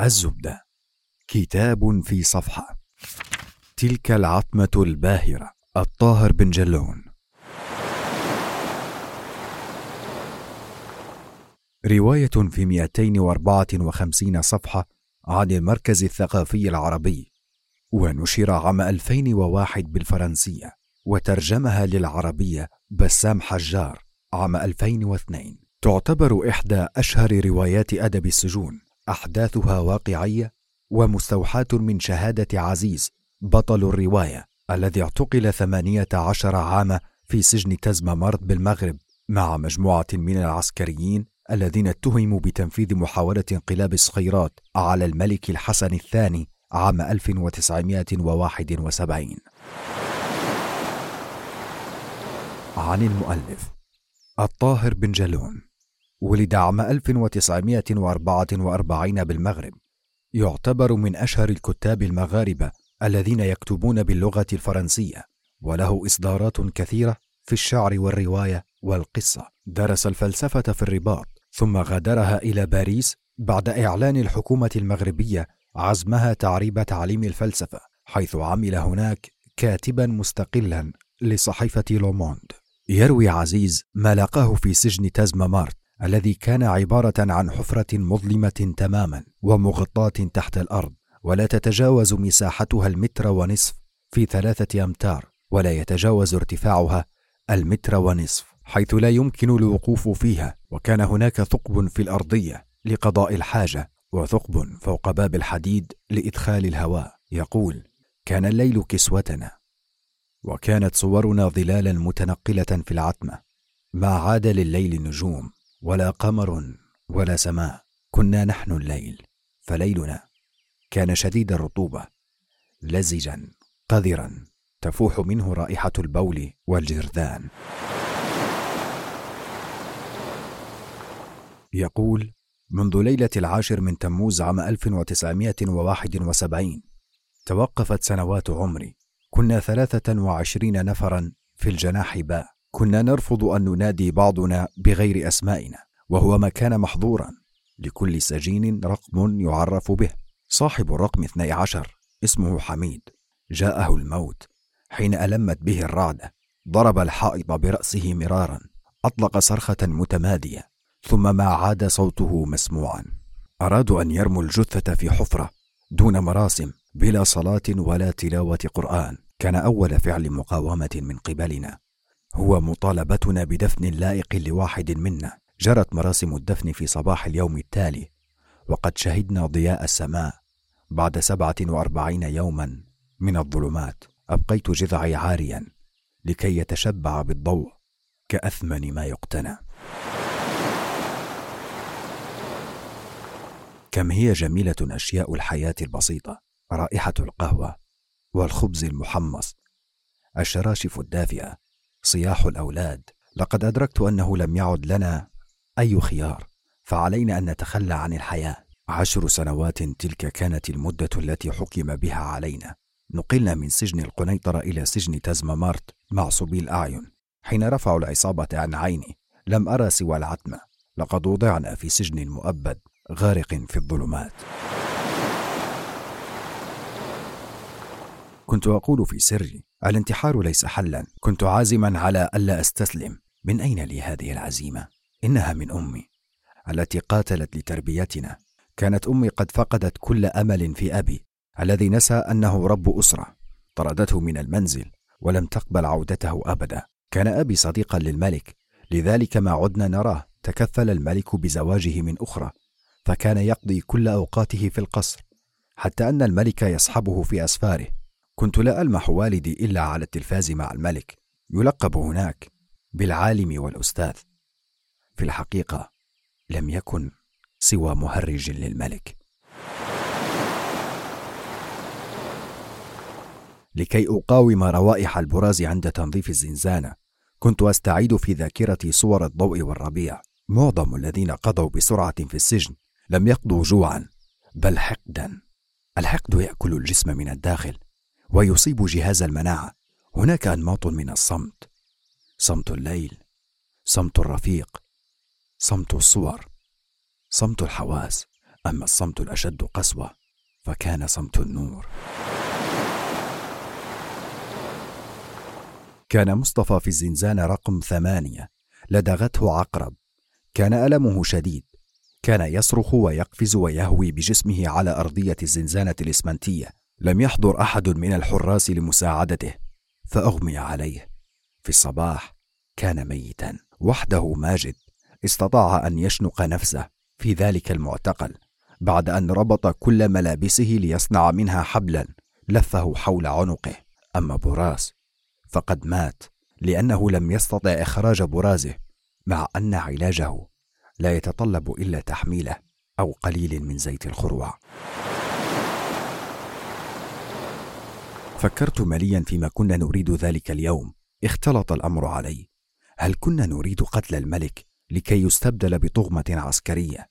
الزبدة. كتاب في صفحة. تلك العتمة الباهرة. الطاهر بن جلون رواية في 254 صفحة عن المركز الثقافي العربي. ونشر عام 2001 بالفرنسية. وترجمها للعربية بسام حجار عام 2002 تعتبر إحدى أشهر روايات أدب السجون. أحداثها واقعية ومستوحاة من شهادة عزيز بطل الرواية الذي اعتقل ثمانية عشر عاما في سجن تزممرت بالمغرب مع مجموعة من العسكريين الذين اتهموا بتنفيذ محاولة انقلاب الصخيرات على الملك الحسن الثاني عام 1971 عن المؤلف الطاهر بن جلون ولد عام 1944 بالمغرب. يعتبر من أشهر الكتاب المغاربة الذين يكتبون باللغة الفرنسية وله إصدارات كثيرة في الشعر والرواية والقصة. درس الفلسفة في الرباط ثم غادرها إلى باريس بعد إعلان الحكومة المغربية عزمها تعريب تعليم الفلسفة حيث عمل هناك كاتبا مستقلا لصحيفة لوموند يروي عزيز ما لقاه في سجن تازمامارت الذي كان عبارة عن حفرة مظلمة تماما ومغطاة تحت الأرض ولا تتجاوز مساحتها المتر ونصف في ثلاثة أمتار ولا يتجاوز ارتفاعها المتر ونصف حيث لا يمكن الوقوف فيها. وكان هناك ثقب في الأرضية لقضاء الحاجة وثقب فوق باب الحديد لإدخال الهواء. يقول كان الليل كسوتنا وكانت صورنا ظلالا متنقلة في العتمة ما عاد لليل نجوم ولا قمر ولا سماء. كنا نحن الليل فليلنا كان شديد الرطوبة لزجا قذرا تفوح منه رائحة البول والجرذان يقول منذ ليلة العاشر من تموز عام 1971 توقفت سنوات عمري. كنا ثلاثة وعشرين نفرا في الجناح باء. كنا نرفض أن ننادي بعضنا بغير أسمائنا وهو ما كان محظورا. لكل سجين رقم يعرف به. صاحب الرقم 12 اسمه حميد. جاءه الموت. حين ألمت به الرعدة ضرب الحائط برأسه مرارا. أطلق صرخة متمادية. ثم ما عاد صوته مسموعا. أرادوا أن يرموا الجثة في حفرة دون مراسم بلا صلاة ولا تلاوة قرآن. كان أول فعل مقاومة من قبلنا. هو مطالبتنا بدفن لائق لواحد منا. جرت مراسم الدفن في صباح اليوم التالي وقد شهدنا ضياء السماء بعد سبعة وأربعين يوما من الظلمات. أبقيت جذعي عاريا لكي يتشبع بالضوء كأثمن ما يقتنى. كم هي جميلة أشياء الحياة البسيطة. رائحة القهوة والخبز المحمص. الشراشف الدافئة. صياح الأولاد. لقد أدركت أنه لم يعد لنا أي خيار فعلينا أن نتخلى عن الحياة. عشر سنوات تلك كانت المدة التي حكم بها علينا. نقلنا من سجن القنيطرة إلى سجن تزممارت معصوبي الأعين حين رفعوا العصابة عن عيني لم أرى سوى العتمة. لقد وضعنا في سجن مؤبد غارق في الظلمات. كنت أقول في سري الانتحار ليس حلا. كنت عازما على ألا أستسلم. من أين لي هذه العزيمة؟ إنها من أمي. التي قاتلت لتربيتنا. كانت أمي قد فقدت كل أمل في أبي الذي نسى أنه رب أسرة. طردته من المنزل ولم تقبل عودته أبدا. كان أبي صديقا للملك. لذلك ما عدنا نراه تكفل الملك بزواجه من أخرى. فكان يقضي كل أوقاته في القصر. حتى أن الملك يصحبه في أسفاره. كنت لا ألمح والدي إلا على التلفاز مع الملك يلقب هناك بالعالم والأستاذ. في الحقيقة لم يكن سوى مهرج للملك. لكي أقاوم روائح البراز عند تنظيف الزنزانة كنت أستعيد في ذاكرتي صور الضوء والربيع. معظم الذين قضوا بسرعة في السجن لم يقضوا جوعا بل حقدا. الحقد يأكل الجسم من الداخل. ويصيب جهاز المناعة. هناك أنماط من الصمت. صمت الليل. صمت الرفيق. صمت الصور. صمت الحواس. أما الصمت الأشد قسوة فكان صمت النور. كان مصطفى في الزنزانة رقم ثمانية. لدغته عقرب. كان ألمه شديد. كان يصرخ ويقفز ويهوي بجسمه على أرضية الزنزانة الإسمنتية. لم يحضر أحد من الحراس لمساعدته فأغمي عليه. في الصباح كان ميتا. وحده ماجد استطاع أن يشنق نفسه في ذلك المعتقل بعد أن ربط كل ملابسه ليصنع منها حبلا لفه حول عنقه. أما براس فقد مات لأنه لم يستطع إخراج برازه مع أن علاجه لا يتطلب إلا تحميله أو قليل من زيت الخروع. فكرت مليا فيما كنا نريد ذلك اليوم. اختلط الأمر علي. هل كنا نريد قتل الملك لكي يستبدل بطغمة عسكرية؟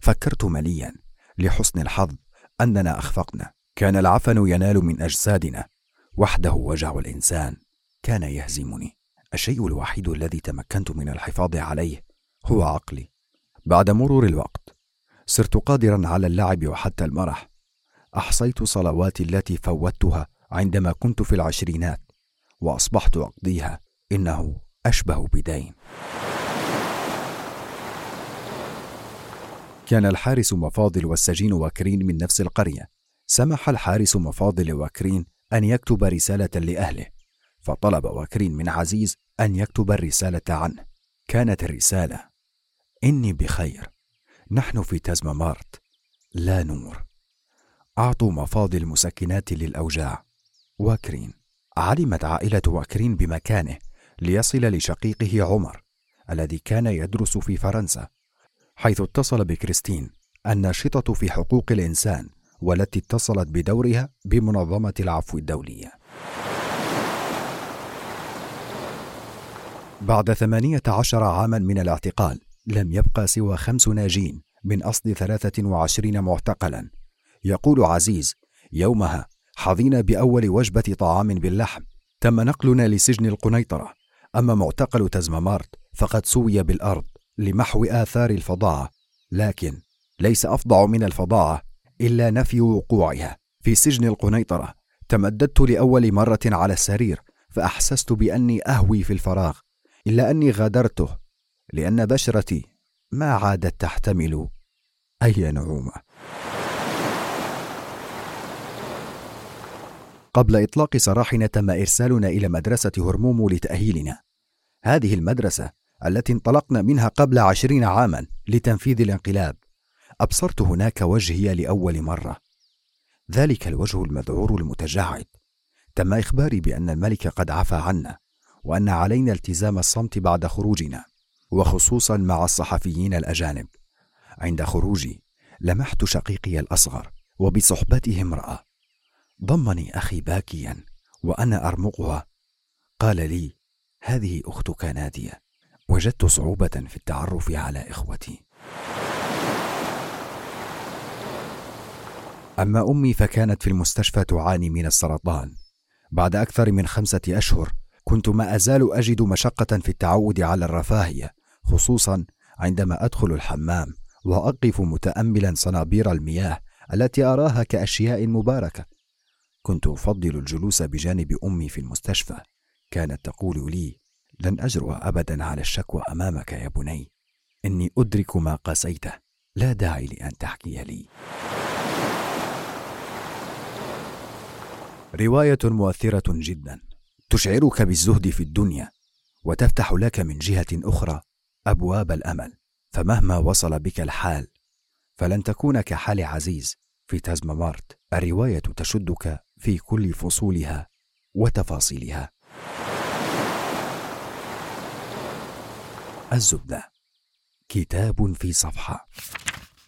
فكرت مليا لحسن الحظ أننا أخفقنا. كان العفن ينال من أجسادنا. وحده وجع الإنسان كان يهزمني. الشيء الوحيد الذي تمكنت من الحفاظ عليه هو عقلي. بعد مرور الوقت صرت قادرا على اللعب وحتى المرح. أحصيت صلواتي التي فوتها عندما كنت في العشرينات وأصبحت أقضيها إنه أشبه بدين. كان الحارس مفاضل والسجين وكرين من نفس القرية. سمح الحارس مفاضل وكرين أن يكتب رسالة لأهله فطلب وكرين من عزيز أن يكتب الرسالة عنه. كانت الرسالة إني بخير نحن في تزممارت لا نور أعطوا مفاضل مسكنات للأوجاع. وكرين. علمت عائلة وكرين بمكانه ليصل لشقيقه عمر الذي كان يدرس في فرنسا حيث اتصل بكريستين الناشطة في حقوق الإنسان والتي اتصلت بدورها بمنظمة العفو الدولية. بعد ثمانية عشر عاما من الاعتقال لم يبقى سوى خمس ناجين من أصل ثلاثة وعشرين معتقلا. يقول عزيز يومها حظينا بأول وجبة طعام باللحم. تم نقلنا لسجن القنيطرة. أما معتقل تزممارت فقد سوي بالأرض لمحو آثار الفظاعة لكن ليس أفظع من الفظاعة إلا نفي وقوعها. في سجن القنيطرة تمددت لأول مرة على السرير فأحسست بأني أهوي في الفراغ إلا أني غادرته لأن بشرتي ما عادت تحتمل أي نعومة. قبل إطلاق سراحنا تم إرسالنا إلى مدرسة هرمومو لتأهيلنا. هذه المدرسة التي انطلقنا منها قبل عشرين عاما لتنفيذ الانقلاب. أبصرت هناك وجهي لأول مرة. ذلك الوجه المذعور المتجعد. تم إخباري بأن الملك قد عفى عنا وأن علينا التزام الصمت بعد خروجنا وخصوصا مع الصحفيين الأجانب. عند خروجي لمحت شقيقي الأصغر وبصحبته امرأة. ضمني أخي باكيا وأنا ارمقها قال لي هذه أختك نادية. وجدت صعوبة في التعرف على إخوتي. أما أمي فكانت في المستشفى تعاني من السرطان. بعد أكثر من خمسة أشهر كنت ما أزال أجد مشقة في التعود على الرفاهية خصوصا عندما أدخل الحمام وأقف متاملا صنابير المياه التي أراها كأشياء مباركة. كنت أفضل الجلوس بجانب أمي في المستشفى. كانت تقول لي لن أجرؤ ابدا على الشكوى أمامك يا بني. إني أدرك ما قاسيته. لا داعي لأن تحكي لي. رواية مؤثرة جدا. تشعرك بالزهد في الدنيا وتفتح لك من جهة أخرى أبواب الأمل. فمهما وصل بك الحال فلن تكون كحال عزيز في تزممارت الرواية تشدك في كل فصولها وتفاصيلها. الزبدة. كتاب في صفحة.